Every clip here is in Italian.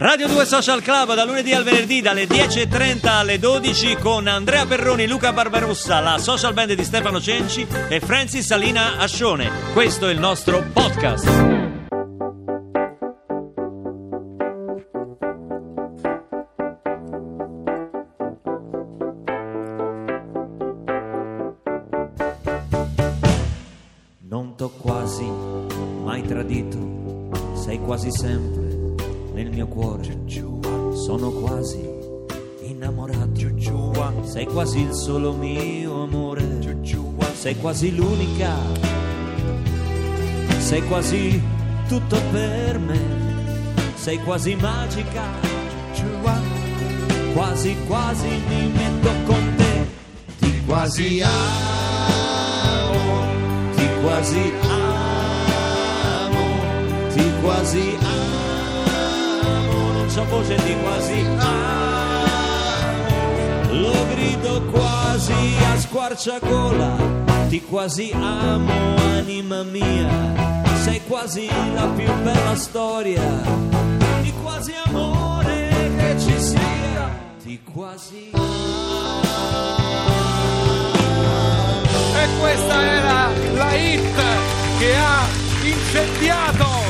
Radio 2 Social Club da lunedì al venerdì dalle 10.30 alle 12 con Andrea Perroni, Luca Barbarossa, la social band di Stefano Cenci e Francis Salina Ascione. Questo è il nostro podcast. Non t'ho quasi mai tradito, sei quasi sempre nel mio cuore. Sono quasi innamorato. Sei quasi il solo mio amore. Sei quasi l'unica. Sei quasi tutto per me. Sei quasi magica. Quasi quasi mi metto con te. Ti quasi amo. Ti quasi amo. Ti quasi amo. C'ho voce di quasi amo. Lo grido quasi a squarciagola. Ti quasi amo, anima mia. Sei quasi la più bella storia di quasi amore che ci sia. Ti quasi E questa era la hit che ha incendiato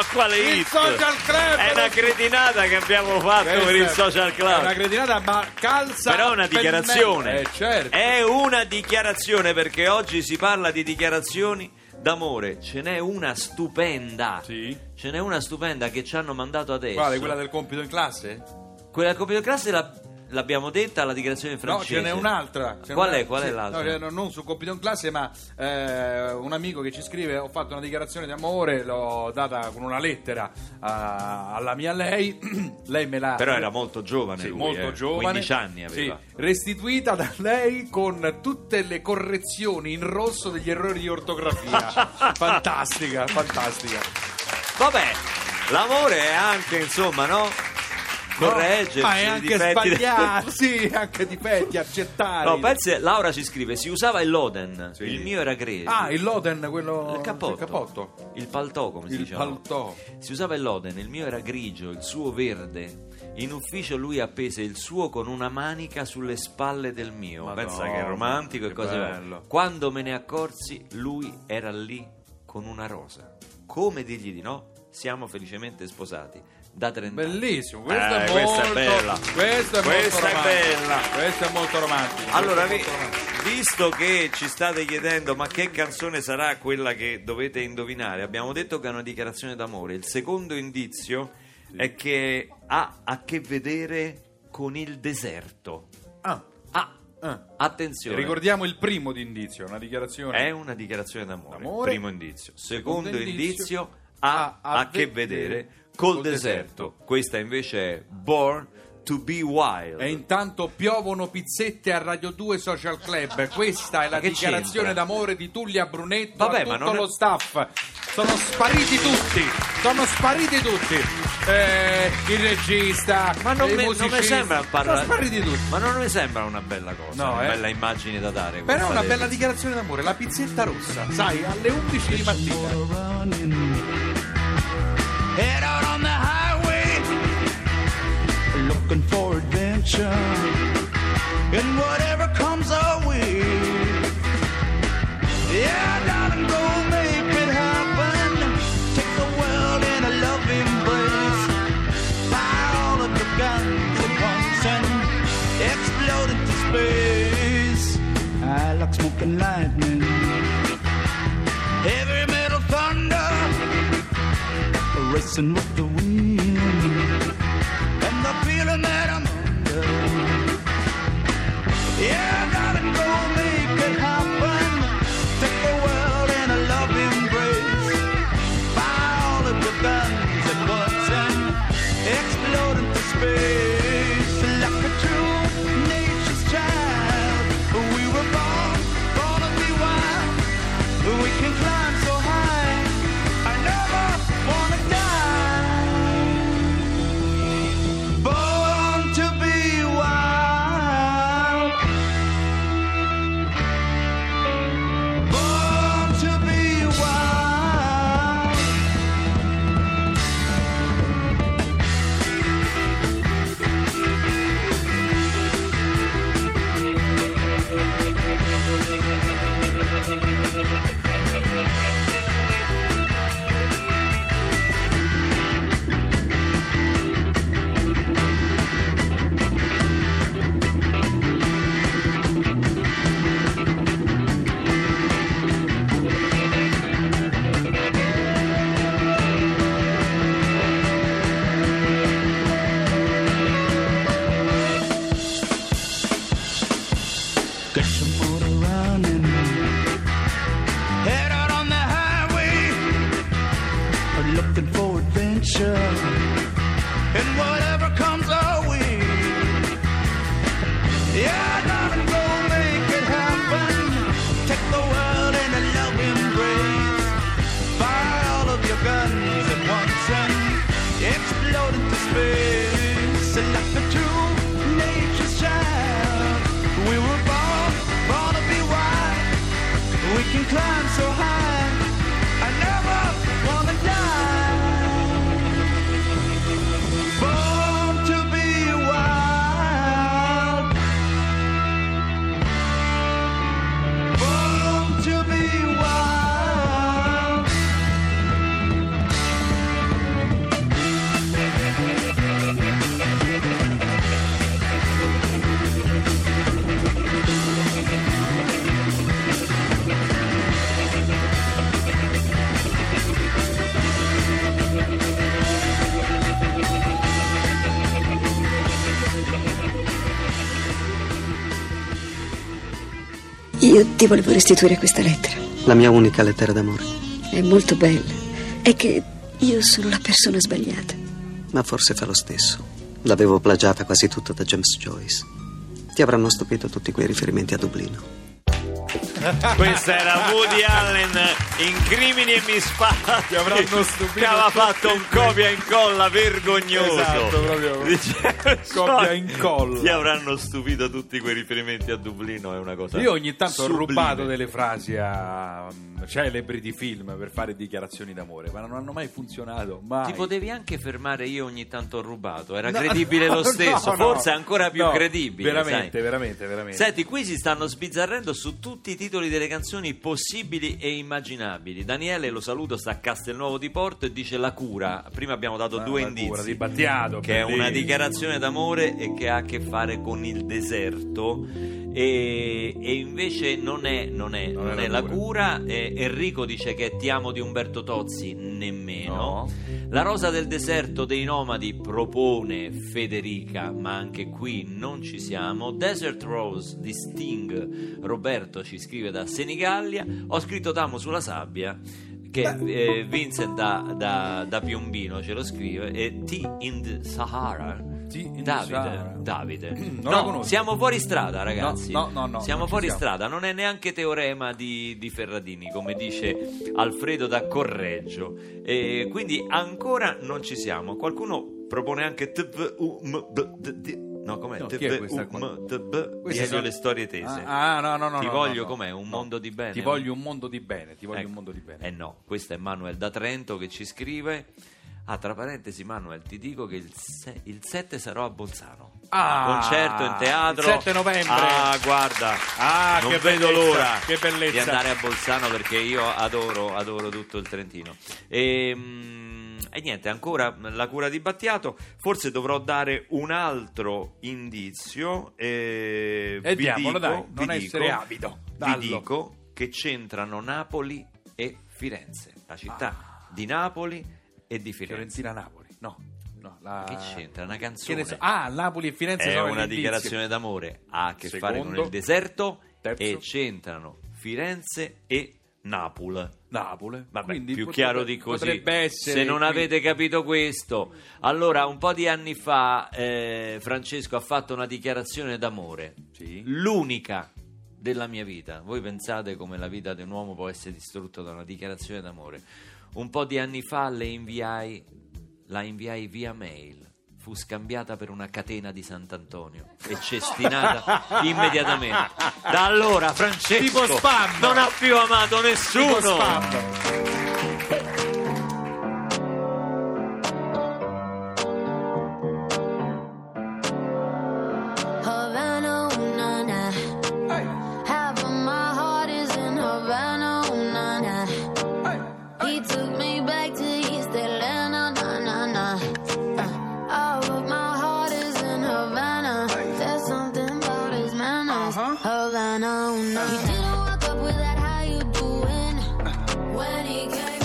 Ma quale il hit? social club. È una cretinata che abbiamo fatto Questa per il è- social È una club. cretinata ma calza. Però è una dichiarazione. Eh, certo. È una dichiarazione perché oggi si parla di dichiarazioni d'amore. Ce n'è una stupenda. Sì. Ce n'è una stupenda che ci hanno mandato adesso. Quale? Quella del compito in classe? Quella del compito di classe la- l'abbiamo detta alla dichiarazione No, francese. ce n'è un'altra. Ce n'è Qual è? un'altra. Qual è Sì, l'altra? no, non su compito in classe, ma eh, un amico che ci scrive: Ho fatto una dichiarazione di amore, l'ho data con una lettera a- alla mia lei. lei me l'ha. Però era molto giovane Sì, lui, molto eh. giovane. 15 anni aveva. Sì, restituita da lei con tutte le correzioni in rosso degli errori di ortografia. fantastica, fantastica. Vabbè, l'amore è anche, insomma, no? Correggerci Ma è i anche sbagliato, sì, anche difetti, accettare. No, pensi, Laura ci scrive, si usava il Loden, Sì. il mio era grezzo. Ah, il Loden, quello il cappotto. il cappotto. Il paltò, come si Il diceva. paltò. Si usava il Loden, il mio era grigio, il suo verde. In ufficio lui appese il suo con una manica sulle spalle del mio. Madonna, Pensa che è romantico e che cose bello. Quando me ne accorsi, lui era lì con una rosa. Come dirgli di no? Siamo felicemente sposati da 30 anni. Bellissimo, questo Eh, è questa è molto bella. Questo è Questa molto è romantico. bella. Questo è molto romantico. Allora, molto romantico. visto che ci state chiedendo ma che canzone sarà quella che dovete indovinare, abbiamo detto che è una dichiarazione d'amore. Il secondo indizio è che ha a che vedere con il deserto. Ah, Ah, ah. attenzione. Ricordiamo il primo di indizio, una dichiarazione. È una dichiarazione d'amore. D'amore. Primo indizio. Secondo, Secondo indizio, indizio, ha ha a, a che vedere vedere col, col deserto. deserto. Questa invece è Born to be Wild. E intanto piovono pizzette a Radio 2 Social Club. Questa è la dichiarazione c'entra? d'amore di Tullia Brunetto Vabbè, a ma tutto non è- lo staff. Sono spariti tutti. Sono spariti tutti. Eh, il regista, Ma non mi, non mi sembra parlare. Sono spariti tutti. Ma non mi sembra una bella cosa, No, una eh. bella immagine da dare. Però è una bella dichiarazione d'amore, la pizzetta rossa, sai, alle 11 di mattina. Adventure, and whatever comes our way. Yeah, darling, go make it happen. Take the world in a love embrace. Fire all of your guns at once and explode into space. I like smoking lightning. Heavy metal thunder racing with the wind baby. Io ti volevo restituire questa lettera. La mia unica lettera d'amore. È molto bella. È che io sono la persona sbagliata. Ma forse fa lo stesso. L'avevo plagiata quasi tutta da James Joyce. Ti avranno stupito tutti quei riferimenti a Dublino. Questo era Woody Allen in Crimini e Misfatti. Ti avranno stupito Che aveva fatto un copia e incolla vergognoso. Esatto, proprio. Copia e incolla. Ti avranno stupito tutti quei riferimenti a Dublino, è una cosa. Io ogni tanto ho sublime. rubato delle frasi a mm, celebri di film per fare dichiarazioni d'amore, ma non hanno mai funzionato. Mai. Ti potevi anche fermare io ogni tanto ho rubato, era No, credibile no, lo stesso, no, no. forse ancora più No, credibile. Veramente, sai. veramente, veramente. Senti, qui si stanno sbizzarrendo su tutti i titoli delle canzoni possibili e immaginabili. Daniele, lo saluto, sta a Castelnuovo di Porto e dice La cura. Prima abbiamo dato Ah, due indizi. cura di Battiato, che è una bellissimo. dichiarazione d'amore e che ha a che fare con il deserto. E, e invece non è, non è, Non non è la la cura. E Enrico dice che è Ti amo di Umberto Tozzi, nemmeno. No. La rosa del deserto dei nomadi propone Federica, ma anche qui non ci siamo. Desert Rose di Sting, Roberto ci scrive da Senigallia. Ho scritto T'amo sulla sabbia. Che eh, Vincent da, da- da Piombino ce lo scrive e T in the Sahara in Davide, Sahara. Davide. La no, siamo fuori strada, ragazzi. No, no, no, no, siamo fuori siamo. strada, non è neanche teorema di, di Ferradini, come dice Alfredo da Correggio. E quindi ancora non ci siamo. Qualcuno propone anche TV. No, com'è? No, è questa U, qua? M, D, B. Queste Diario sono- le storie tese. Ah, ah, no, no, no. Ti no, voglio no, com'è? Un mondo di bene. Ti voglio un mondo di bene. Ti voglio Ecco. un mondo di bene. Eh no, questo è Manuel da Trento che ci scrive. Ah, tra parentesi, Manuel, ti dico che il, se- il 7 sarò a Bolzano. Ah, Concerto in teatro. il 7 novembre. Ah, guarda. Ah, non che vedo bellezza, l'ora che bellezza. di andare a Bolzano perché io adoro, adoro tutto il Trentino. E, mm, e niente, ancora la cura di Battiato. Forse dovrò dare un altro indizio. E, E vi diamolo, dico- dai, vi non dico- essere avido. Vi Dallo. dico che c'entrano Napoli e Firenze, la città di Napoli e di Firenze. Fiorentina Napoli. No, no. La... Che c'entra? Una canzone. ne so- Ah, Napoli e Firenze È sono una dichiarazione d'amore, ha a che fare con Secondo. il deserto Terzo. e c'entrano Firenze e Napoli. Napoli. Vabbè, Quindi più potrebbe- chiaro di così. Se non qui- avete capito questo, allora un po' di anni fa eh, Francesco ha fatto una dichiarazione d'amore, Sì. l'unica della mia vita. Voi pensate come la vita di un uomo può essere distrutta da una dichiarazione d'amore? Un po' di anni fa le inviai, la inviai via mail. Fu scambiata per una catena di Sant'Antonio e cestinata immediatamente. Da allora Francesco non ha più amato nessuno. Havana, ooh, na. He didn't walk up with that, how you doing? When he came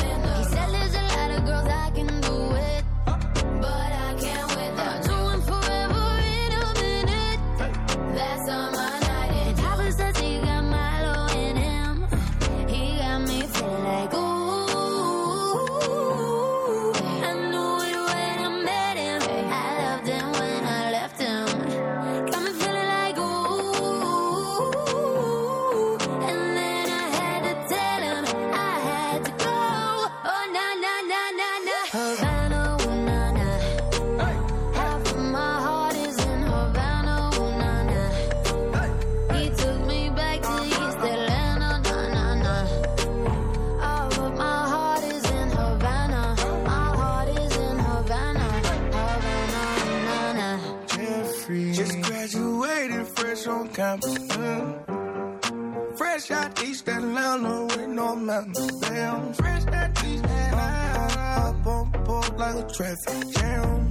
graduated fresh on campus. Mm. Fresh out East Atlanta with no mountains. Damn, fresh out East Atlanta. Up on board like a traffic jam.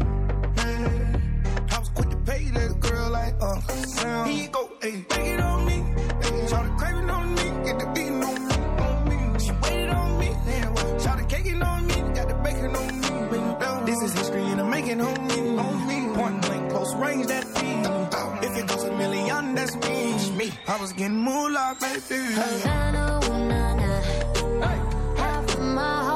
Man, I was quick to pay that girl like Uncle Sam. You go, ayy, take it on me. Ayy, Shout the craving on me, get the beating on me, on me. She waited on me. Shout the caking on me, got the bacon on me. This is history and I'm making me, on me. Point blank, close range, that I was getting moolah, baby. Havana, ooh, na, na. Half of my heart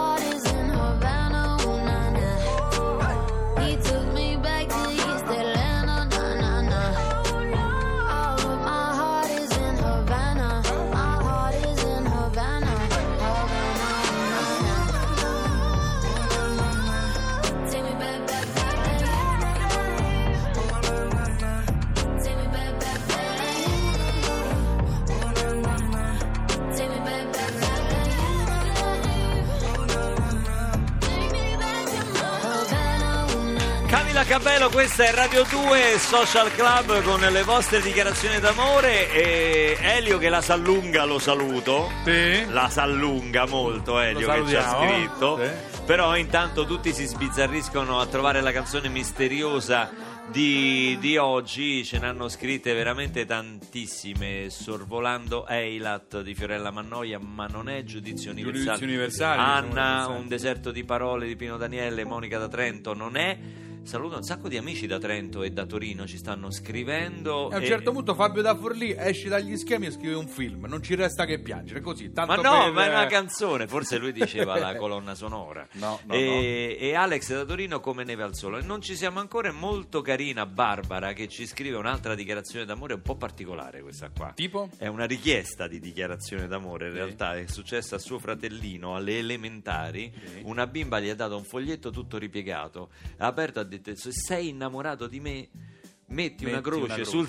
Cabello, questa è Radio 2 Social Club con le vostre dichiarazioni d'amore e Elio che la s'allunga lo saluto. Sì. La s'allunga molto Elio che ci ha scritto. Sì. Però intanto tutti si sbizzarriscono a trovare la canzone misteriosa di, di oggi, ce ne hanno scritte veramente tantissime, sorvolando Eilat di Fiorella Mannoia, ma non è giudizio universale. Giudizio universale, Anna, un deserto di parole di Pino Daniele, Monica da Trento, non è. Saluto un sacco di amici da Trento e da Torino, ci stanno scrivendo. E a un e- certo punto Fabio da Forlì esce dagli schemi e scrive un film. Non ci resta che piangere, così. Ma Tanto no, per- ma è una canzone, forse lui diceva la colonna sonora. No, no, e, e Alex da Torino come neve al sole. Non ci siamo ancora, è molto carina Barbara che ci scrive un'altra dichiarazione d'amore un po' particolare questa qua. Tipo? È una richiesta di dichiarazione d'amore, in realtà è successa a suo fratellino alle elementari. Una bimba gli ha dato un foglietto tutto ripiegato, ha aperto ha detto: Se sei innamorato di me, metti, una Metti croce, una croce. sul.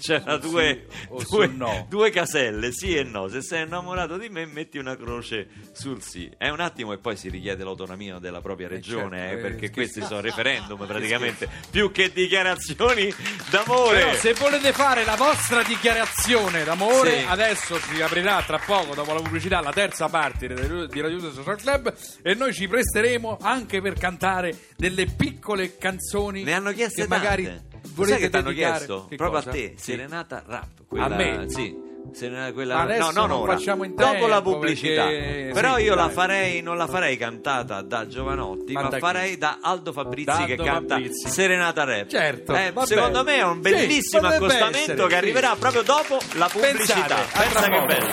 C'erano due, sì due- no. due caselle, sì e no. Se sei innamorato di me, metti una croce sul sì. È un attimo e poi si richiede l'autonomia della propria regione, certo, eh, eh, perché questi sono referendum praticamente, più che dichiarazioni d'amore. Però se volete fare la vostra dichiarazione d'amore, Sì. adesso si aprirà tra poco, dopo la pubblicità, la terza parte di Radio di Radio Uso Social Club e noi ci presteremo anche per cantare delle piccole canzoni Ne hanno chieste che magari tante. Volete Sai che ti hanno chiesto? Che Proprio cosa? a te, Sì. Serenata Rap. A me? Sì. Serena- quella, Adesso no, non non ora. facciamo in dopo la pubblicità. perché- Però sì, io la farei, non la farei cantata da Giovanotti, Ma ma, da farei da Aldo Fabrizi Da che Aldo canta Fabrizi. Serenata Rap. Certo, Eh, secondo me è un Sì, bellissimo potrebbe accostamento essere, che sì. arriverà proprio dopo la pubblicità. Pensate, Pensa che bello.